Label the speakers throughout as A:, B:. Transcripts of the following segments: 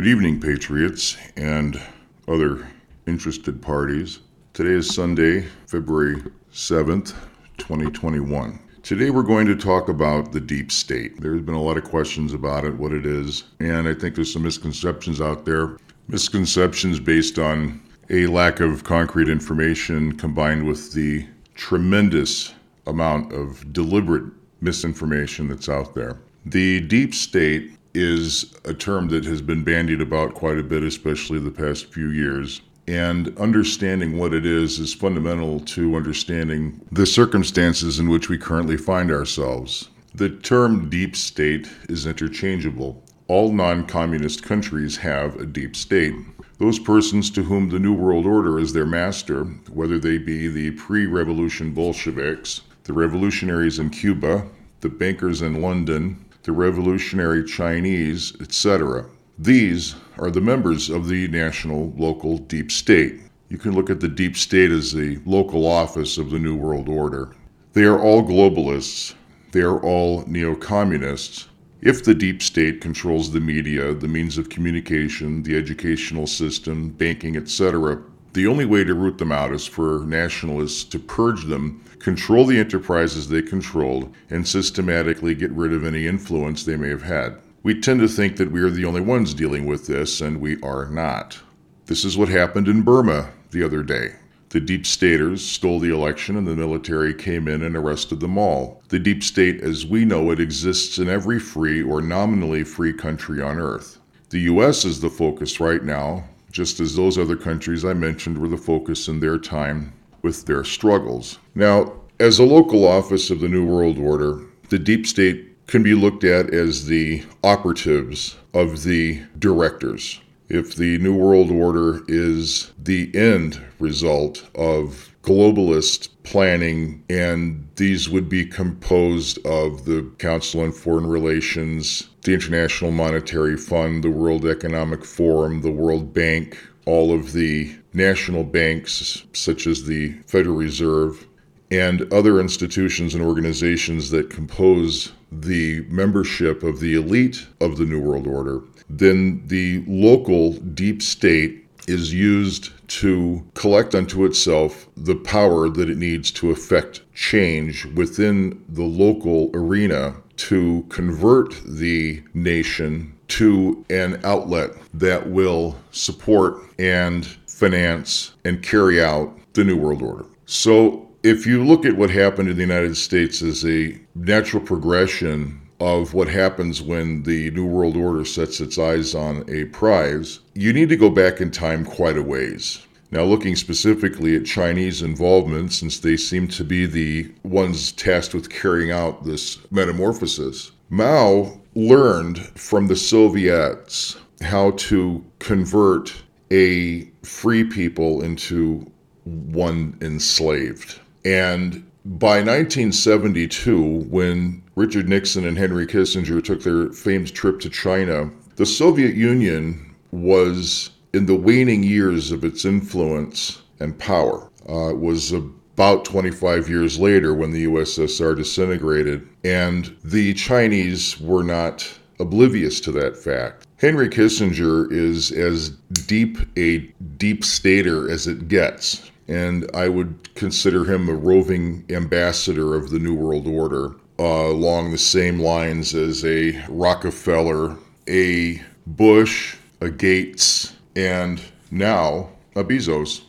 A: Good evening, Patriots and other interested parties. Today is Sunday, February 7th, 2021. Today we're going to talk about the deep state. There's been a lot of questions about it, what it is, and I think there's some misconceptions out there. Misconceptions based on a lack of concrete information combined with the tremendous amount of deliberate misinformation that's out there. The deep state is a term that has been bandied about quite a bit, especially the past few years. And understanding what it is is fundamental to understanding the circumstances in which we currently find ourselves. The term deep state is interchangeable. All non communist countries have a deep state. Those persons to whom the New World Order is their master, whether they be the pre revolution Bolsheviks, the revolutionaries in Cuba, the bankers in London, the revolutionary Chinese, etc. These are the members of the national local deep state. You can look at the deep state as the local office of the New World Order. They are all globalists, they are all neo communists. If the deep state controls the media, the means of communication, the educational system, banking, etc., the only way to root them out is for nationalists to purge them, control the enterprises they controlled, and systematically get rid of any influence they may have had. We tend to think that we are the only ones dealing with this, and we are not. This is what happened in Burma the other day. The deep staters stole the election and the military came in and arrested them all. The deep state, as we know it, exists in every free or nominally free country on earth. The US is the focus right now, just as those other countries I mentioned were the focus in their time with their struggles. Now, as a local office of the New World Order, the deep state can be looked at as the operatives of the directors. If the New World Order is the end result of globalist planning, and these would be composed of the Council on Foreign Relations, the International Monetary Fund, the World Economic Forum, the World Bank, all of the national banks, such as the Federal Reserve, and other institutions and organizations that compose the membership of the elite of the New World Order, then the local deep state is used to collect unto itself the power that it needs to effect change within the local arena to convert the nation to an outlet that will support and finance and carry out the New World Order. So, if you look at what happened in the United States as a natural progression of what happens when the New World Order sets its eyes on a prize, you need to go back in time quite a ways. Now, looking specifically at Chinese involvement, since they seem to be the ones tasked with carrying out this metamorphosis, Mao learned from the Soviets how to convert a free people into one enslaved. And by 1972, when Richard Nixon and Henry Kissinger took their famed trip to China, the Soviet Union was in the waning years of its influence and power. Uh, it was about 25 years later when the USSR disintegrated, and the Chinese were not oblivious to that fact. Henry Kissinger is as deep a deep stater as it gets, and I would consider him a roving ambassador of the New World Order uh, along the same lines as a Rockefeller, a Bush, a Gates, and now a Bezos.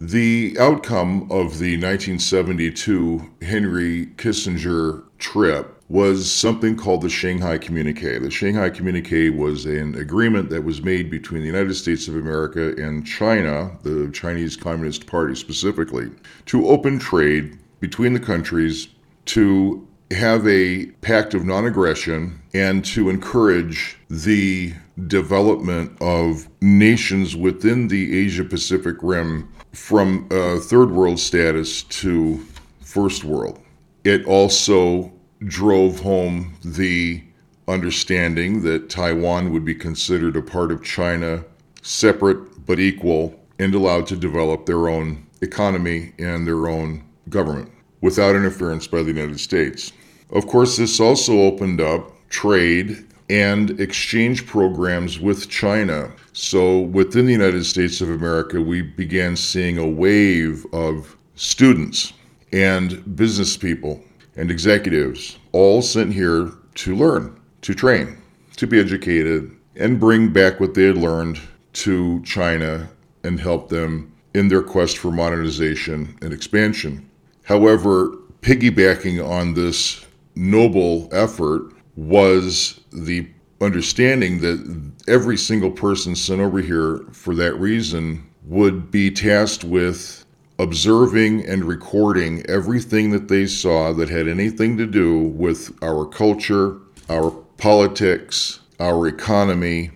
A: The outcome of the 1972 Henry Kissinger trip was something called the Shanghai Communique. The Shanghai Communique was an agreement that was made between the United States of America and China, the Chinese Communist Party specifically, to open trade between the countries to have a pact of non aggression and to encourage the development of nations within the Asia Pacific Rim from third world status to first world. It also drove home the understanding that Taiwan would be considered a part of China, separate but equal, and allowed to develop their own economy and their own government without interference by the United States. Of course, this also opened up trade and exchange programs with China. So within the United States of America, we began seeing a wave of students and business people and executives all sent here to learn, to train, to be educated, and bring back what they had learned to China and help them in their quest for modernization and expansion. However, piggybacking on this noble effort was the understanding that every single person sent over here for that reason would be tasked with observing and recording everything that they saw that had anything to do with our culture, our politics, our economy,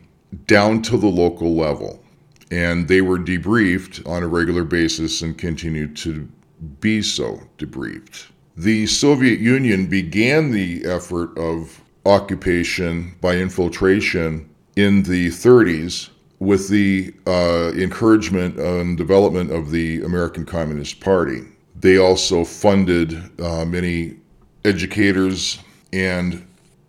A: down to the local level. And they were debriefed on a regular basis and continued to be so debriefed. The Soviet Union began the effort of occupation by infiltration in the 30s with the uh, encouragement and development of the American Communist Party. They also funded uh, many educators and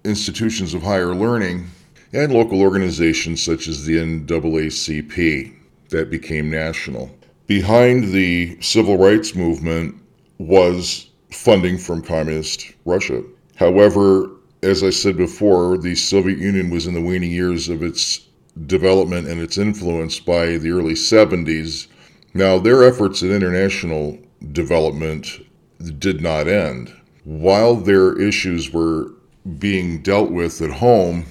A: institutions of higher learning and local organizations such as the NAACP that became national. Behind the civil rights movement was funding from communist Russia. However, as I said before, the Soviet Union was in the waning years of its development and its influence by the early 70s. Now, their efforts at international development did not end. While their issues were being dealt with at home,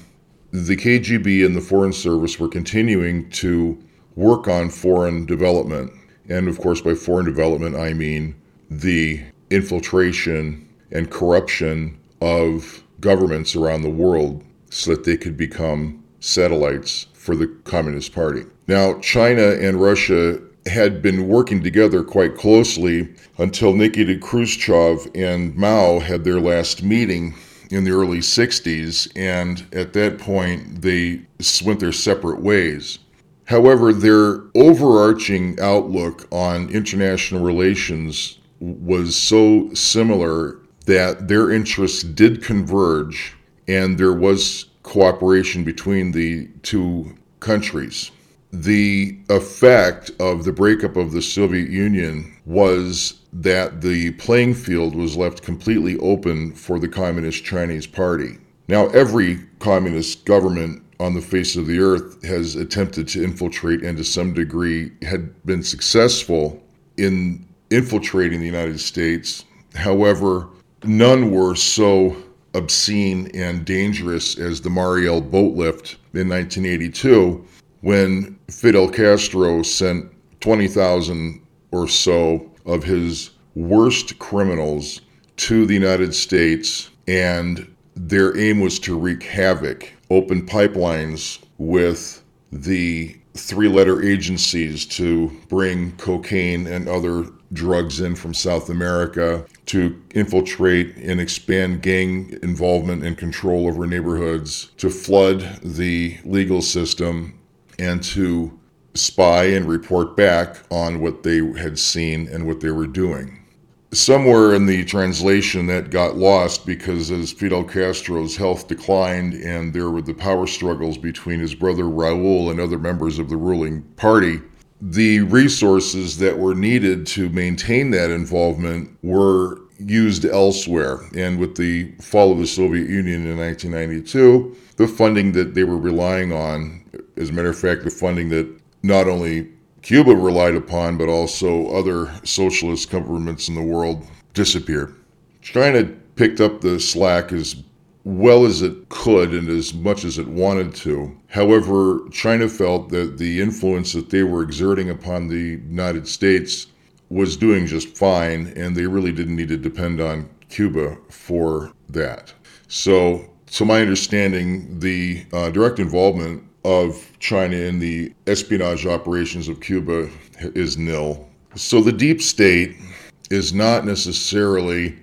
A: the KGB and the Foreign Service were continuing to work on foreign development. And of course, by foreign development, I mean the infiltration and corruption of governments around the world so that they could become satellites for the Communist Party. Now, China and Russia had been working together quite closely until Nikita Khrushchev and Mao had their last meeting in the early 60s, and at that point they went their separate ways. However, their overarching outlook on international relations was so similar that their interests did converge and there was cooperation between the two countries. The effect of the breakup of the Soviet Union was that the playing field was left completely open for the Communist Chinese Party. Now, every communist government on the face of the earth has attempted to infiltrate and to some degree had been successful in infiltrating the United States. However, none were so obscene and dangerous as the Mariel boat lift in 1982 when Fidel Castro sent 20,000 or so of his worst criminals to the United States and their aim was to wreak havoc, open pipelines with the three letter agencies to bring cocaine and other drugs in from South America, to infiltrate and expand gang involvement and control over neighborhoods, to flood the legal system, and to spy and report back on what they had seen and what they were doing. Somewhere in the translation that got lost because as Fidel Castro's health declined and there were the power struggles between his brother Raul and other members of the ruling party, the resources that were needed to maintain that involvement were used elsewhere. And with the fall of the Soviet Union in 1992, the funding that they were relying on, as a matter of fact, the funding that not only Cuba relied upon, but also other socialist governments in the world disappeared. China picked up the slack as well as it could and as much as it wanted to. However, China felt that the influence that they were exerting upon the United States was doing just fine, and they really didn't need to depend on Cuba for that. So, to my understanding, the uh, direct involvement of China in the espionage operations of Cuba is nil. So, the deep state is not necessarily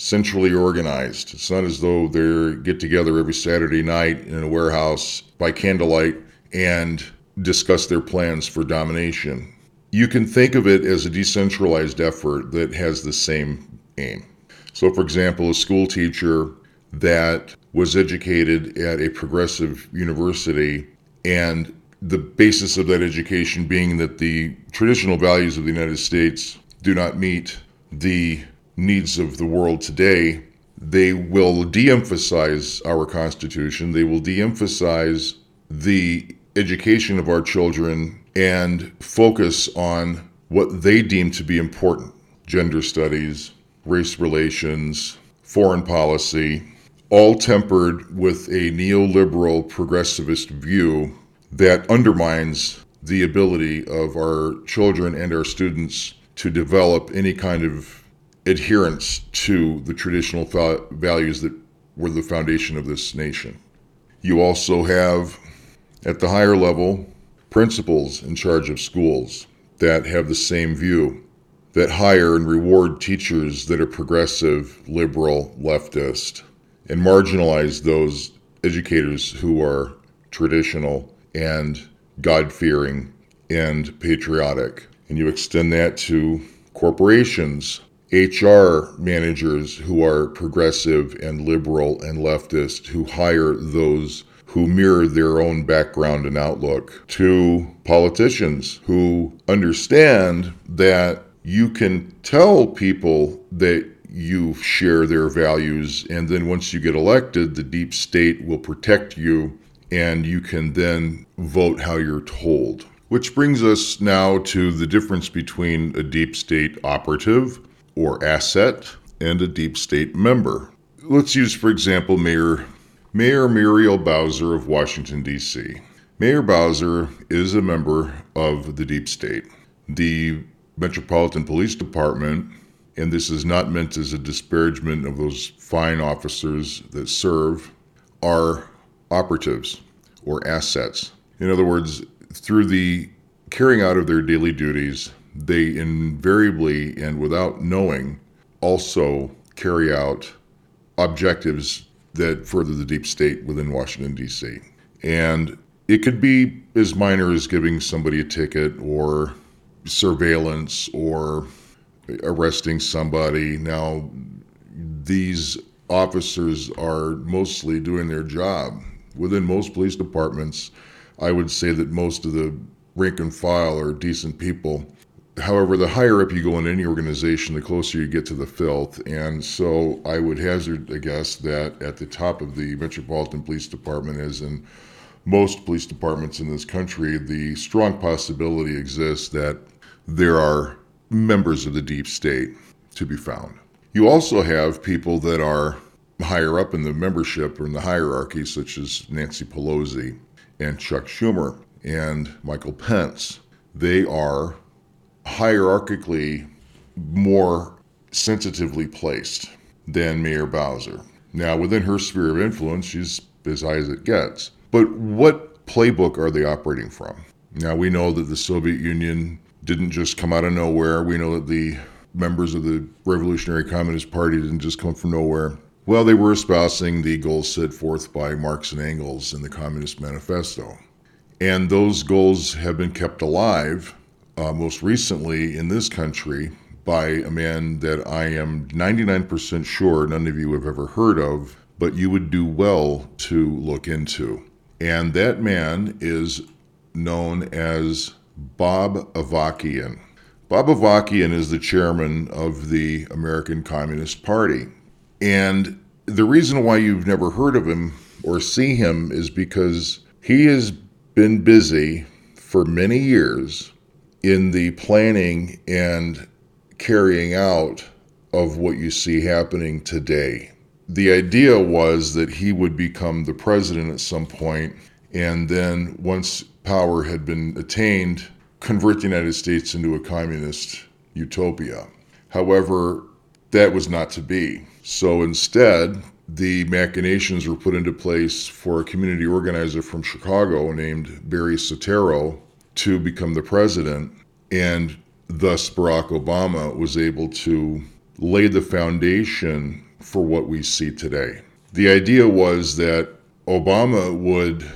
A: centrally organized. It's not as though they get together every Saturday night in a warehouse by candlelight and discuss their plans for domination. You can think of it as a decentralized effort that has the same aim. So, for example, a school teacher that was educated at a progressive university and the basis of that education being that the traditional values of the United States do not meet the needs of the world today, they will de emphasize our Constitution. They will de emphasize the education of our children and focus on what they deem to be important gender studies, race relations, foreign policy, all tempered with a neoliberal progressivist view that undermines the ability of our children and our students to develop any kind of adherence to the traditional th- values that were the foundation of this nation. You also have, at the higher level, principals in charge of schools that have the same view, that hire and reward teachers that are progressive, liberal, leftist, and marginalize those educators who are traditional and God fearing and patriotic. And you extend that to corporations, HR managers who are progressive and liberal and leftist, who hire those who mirror their own background and outlook, to politicians who understand that you can tell people that you share their values, and then once you get elected, the deep state will protect you and you can then vote how you're told. Which brings us now to the difference between a deep state operative or asset and a deep state member. Let's use, for example, Mayor, Mayor Muriel Bowser of Washington, D.C. Mayor Bowser is a member of the deep state. The Metropolitan Police Department, and this is not meant as a disparagement of those fine officers that serve, are operatives or assets. In other words, through the carrying out of their daily duties, they invariably and without knowing also carry out objectives that further the deep state within Washington, D.C. And it could be as minor as giving somebody a ticket or surveillance or arresting somebody. Now, these officers are mostly doing their job within most police departments, I would say that most of the rank and file are decent people. However, the higher up you go in any organization, the closer you get to the filth. And so I would hazard a guess that at the top of the Metropolitan Police Department, as in most police departments in this country, the strong possibility exists that there are members of the deep state to be found. You also have people that are higher up in the membership or in the hierarchy, such as Nancy Pelosi and Chuck Schumer and Michael Pence, they are hierarchically more sensitively placed than Mayor Bowser. Now, within her sphere of influence, she's as high as it gets. But what playbook are they operating from? Now, we know that the Soviet Union didn't just come out of nowhere. We know that the members of the Revolutionary Communist Party didn't just come from nowhere. Well, they were espousing the goals set forth by Marx and Engels in the Communist Manifesto. And those goals have been kept alive uh, most recently in this country by a man that I am 99% sure none of you have ever heard of, but you would do well to look into. And that man is known as Bob Avakian. Bob Avakian is the chairman of the American Communist Party. And the reason why you've never heard of him or see him is because he has been busy for many years in the planning and carrying out of what you see happening today. The idea was that he would become the president at some point, and then once power had been attained, convert the United States into a communist utopia. However, that was not to be. So instead, the machinations were put into place for a community organizer from Chicago named Barry Soetoro to become the president. And thus, Barack Obama was able to lay the foundation for what we see today. The idea was that Obama would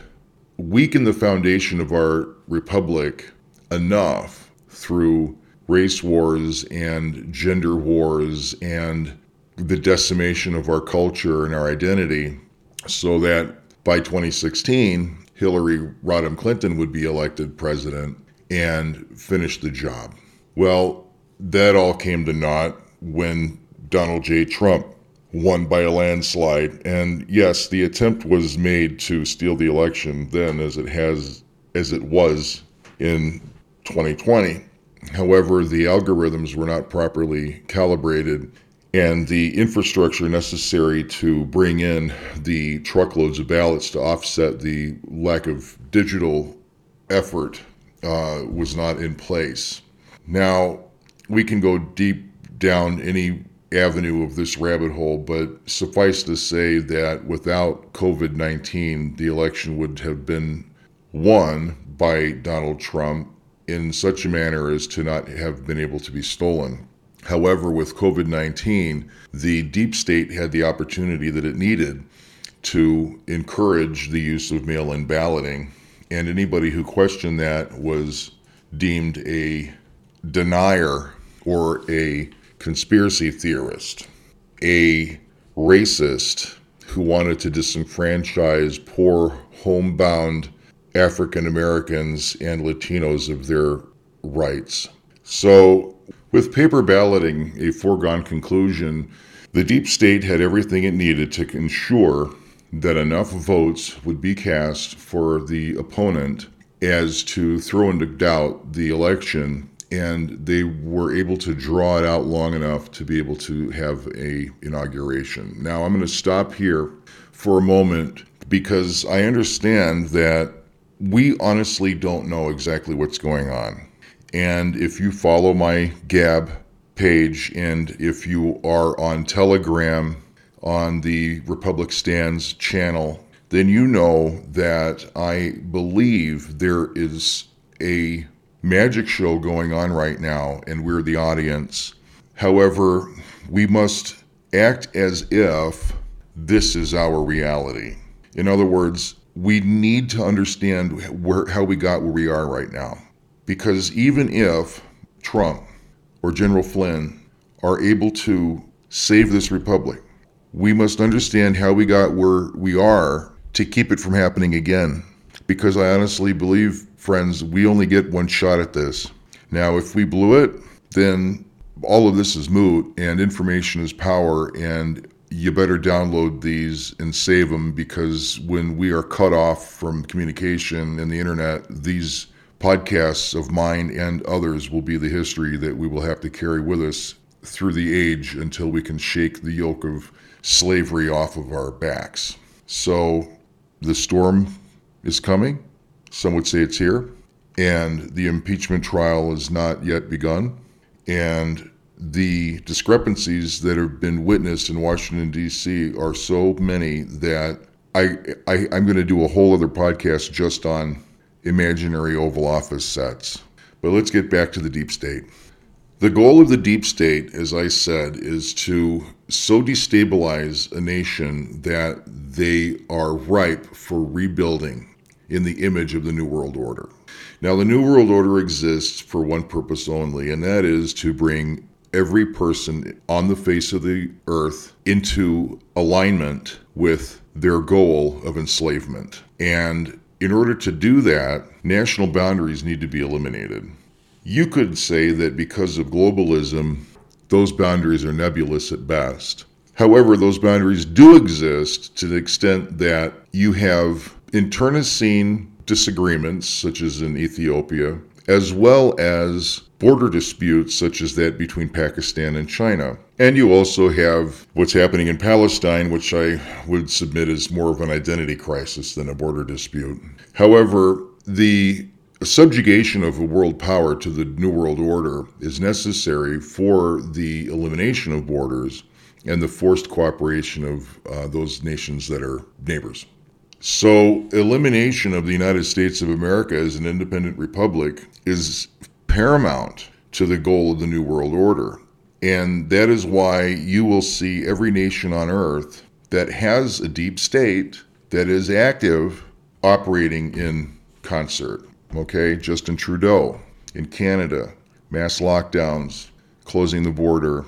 A: weaken the foundation of our republic enough through race wars and gender wars and the decimation of our culture and our identity so that by 2016, Hillary Rodham Clinton would be elected president and finish the job. Well, that all came to naught when Donald J. Trump won by a landslide. And yes, the attempt was made to steal the election then as it has as it was in 2020. However, the algorithms were not properly calibrated and the infrastructure necessary to bring in the truckloads of ballots to offset the lack of digital effort uh, was not in place. Now, we can go deep down any avenue of this rabbit hole, but suffice to say that without COVID 19, the election would have been won by Donald Trump in such a manner as to not have been able to be stolen. However, with COVID 19, the deep state had the opportunity that it needed to encourage the use of mail in balloting, and anybody who questioned that was deemed a denier or a conspiracy theorist, a racist who wanted to disenfranchise poor homebound African Americans and Latinos of their rights. So, with paper balloting a foregone conclusion, the deep state had everything it needed to ensure that enough votes would be cast for the opponent as to throw into doubt the election and they were able to draw it out long enough to be able to have a inauguration. Now I'm going to stop here for a moment because I understand that we honestly don't know exactly what's going on. And if you follow my Gab page and if you are on Telegram on the Republic Stands channel, then you know that I believe there is a magic show going on right now and we're the audience. However, we must act as if this is our reality. In other words, we need to understand where, how we got where we are right now. Because even if Trump or General Flynn are able to save this republic, we must understand how we got where we are to keep it from happening again. Because I honestly believe, friends, we only get one shot at this. Now, if we blew it, then all of this is moot and information is power and you better download these and save them because when we are cut off from communication and the internet, these podcasts of mine and others will be the history that we will have to carry with us through the age until we can shake the yoke of slavery off of our backs. So the storm is coming. Some would say it's here. And the impeachment trial has not yet begun. And the discrepancies that have been witnessed in Washington, D.C. are so many that I, I, I'm going to do a whole other podcast just on imaginary Oval Office sets. But let's get back to the deep state. The goal of the deep state, as I said, is to so destabilize a nation that they are ripe for rebuilding in the image of the New World Order. Now, the New World Order exists for one purpose only, and that is to bring every person on the face of the earth into alignment with their goal of enslavement. And in order to do that, national boundaries need to be eliminated. You could say that because of globalism, those boundaries are nebulous at best. However, those boundaries do exist to the extent that you have internecine disagreements, such as in Ethiopia, as well as border disputes such as that between Pakistan and China. And you also have what's happening in Palestine, which I would submit is more of an identity crisis than a border dispute. However, the subjugation of a world power to the New World Order is necessary for the elimination of borders and the forced cooperation of uh, those nations that are neighbors. So, elimination of the United States of America as an independent republic is paramount to the goal of the New World Order. And that is why you will see every nation on earth that has a deep state that is active operating in concert. Okay, Justin Trudeau in Canada, mass lockdowns, closing the border,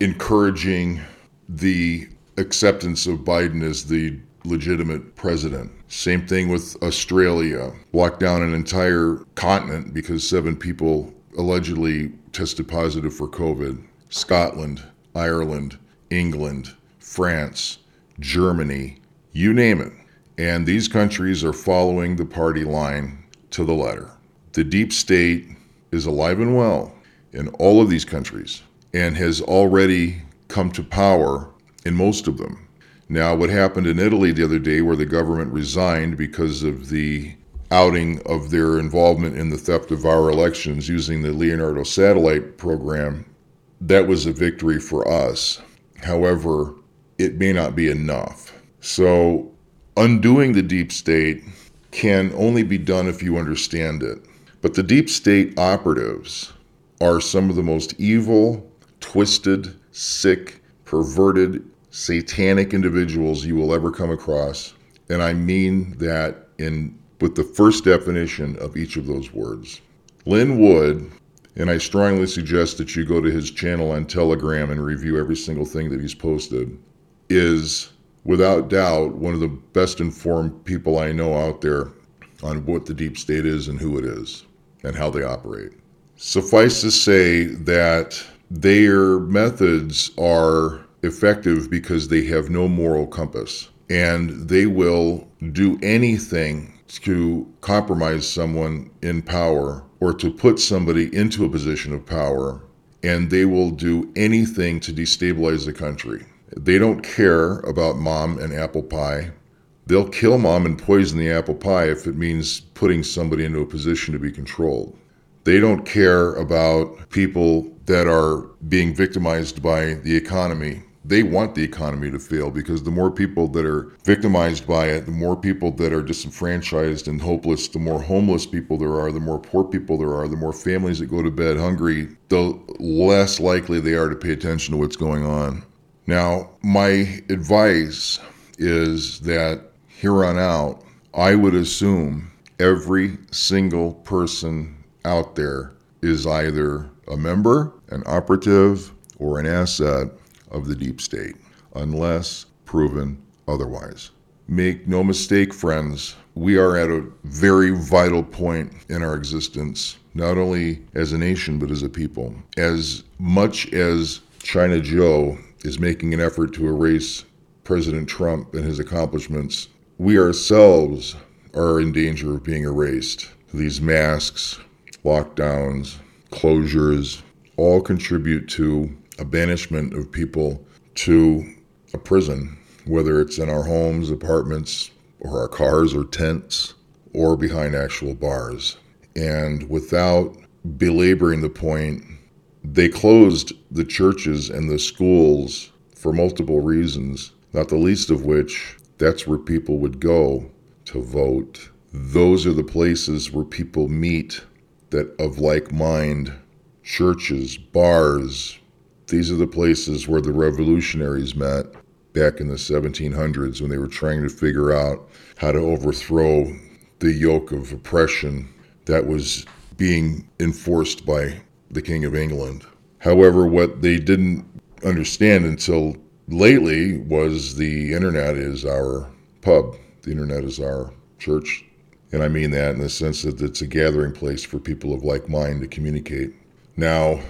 A: encouraging the acceptance of Biden as the legitimate president. Same thing with Australia. Locked down an entire continent because seven people allegedly tested positive for COVID. Scotland, Ireland, England, France, Germany, you name it. And these countries are following the party line to the letter. The deep state is alive and well in all of these countries and has already come to power in most of them. Now, what happened in Italy the other day, where the government resigned because of the outing of their involvement in the theft of our elections using the Leonardo satellite program, that was a victory for us. However, it may not be enough. So, undoing the deep state can only be done if you understand it. But the deep state operatives are some of the most evil, twisted, sick, perverted, satanic individuals you will ever come across. And I mean that in with the first definition of each of those words. Lin Wood, and I strongly suggest that you go to his channel on Telegram and review every single thing that he's posted, is without doubt one of the best informed people I know out there on what the deep state is and who it is and how they operate. Suffice to say that their methods are effective because they have no moral compass and they will do anything to compromise someone in power or to put somebody into a position of power and they will do anything to destabilize the country. They don't care about mom and apple pie. They'll kill mom and poison the apple pie if it means putting somebody into a position to be controlled. They don't care about people that are being victimized by the economy they want the economy to fail because the more people that are victimized by it, the more people that are disenfranchised and hopeless, the more homeless people there are, the more poor people there are, the more families that go to bed hungry, the less likely they are to pay attention to what's going on. Now, my advice is that here on out, I would assume every single person out there is either a member, an operative, or an asset of the deep state, unless proven otherwise. Make no mistake, friends, we are at a very vital point in our existence, not only as a nation, but as a people. As much as China Joe is making an effort to erase President Trump and his accomplishments, we ourselves are in danger of being erased. These masks, lockdowns, closures all contribute to a banishment of people to a prison, whether it's in our homes, apartments, or our cars or tents, or behind actual bars. And without belaboring the point, they closed the churches and the schools for multiple reasons, not the least of which that's where people would go to vote. Those are the places where people meet that of like mind churches, bars, these are the places where the revolutionaries met back in the 1700s when they were trying to figure out how to overthrow the yoke of oppression that was being enforced by the King of England. However, what they didn't understand until lately was the internet is our pub, the internet is our church. And I mean that in the sense that it's a gathering place for people of like mind to communicate. Now,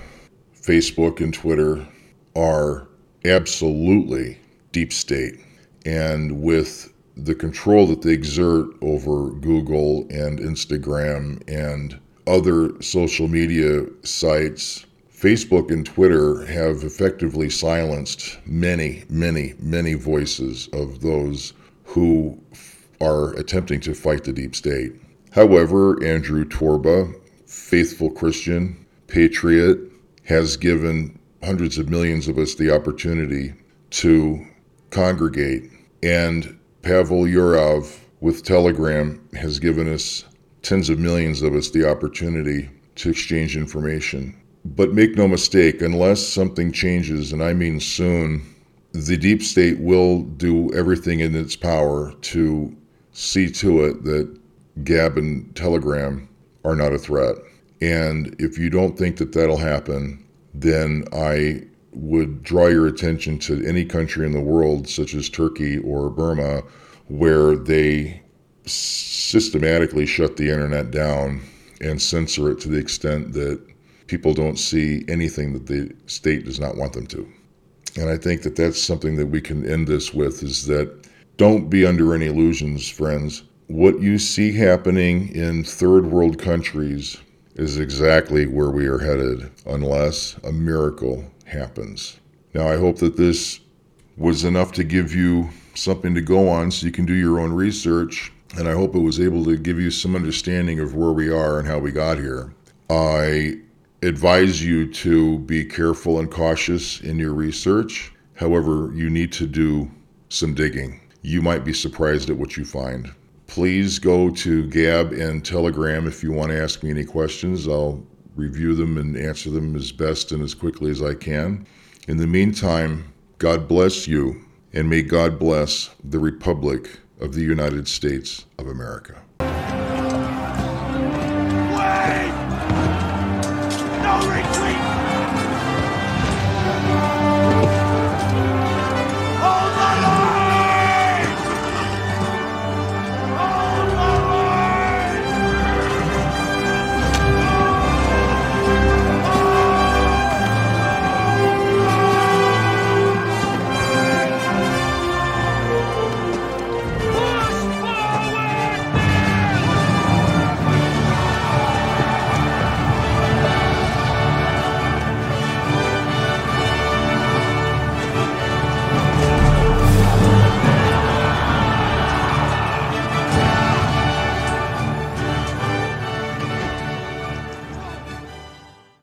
A: Facebook and Twitter are absolutely deep state. And with the control that they exert over Google and Instagram and other social media sites, Facebook and Twitter have effectively silenced many, many, many voices of those who are attempting to fight the deep state. However, Andrew Torba, faithful Christian, patriot, has given hundreds of millions of us the opportunity to congregate. And Pavel Yurov with Telegram has given us tens of millions of us the opportunity to exchange information. But make no mistake, unless something changes, and I mean soon, the deep state will do everything in its power to see to it that Gab and Telegram are not a threat. And if you don't think that that'll happen, then I would draw your attention to any country in the world, such as Turkey or Burma, where they systematically shut the internet down and censor it to the extent that people don't see anything that the state does not want them to. And I think that that's something that we can end this with is that don't be under any illusions, friends. What you see happening in third world countries is exactly where we are headed unless a miracle happens. Now, I hope that this was enough to give you something to go on so you can do your own research. And I hope it was able to give you some understanding of where we are and how we got here. I advise you to be careful and cautious in your research. However, you need to do some digging. You might be surprised at what you find. Please go to Gab and Telegram if you want to ask me any questions. I'll review them and answer them as best and as quickly as I can. In the meantime, God bless you, and may God bless the Republic of the United States of America. Wait! No retreat!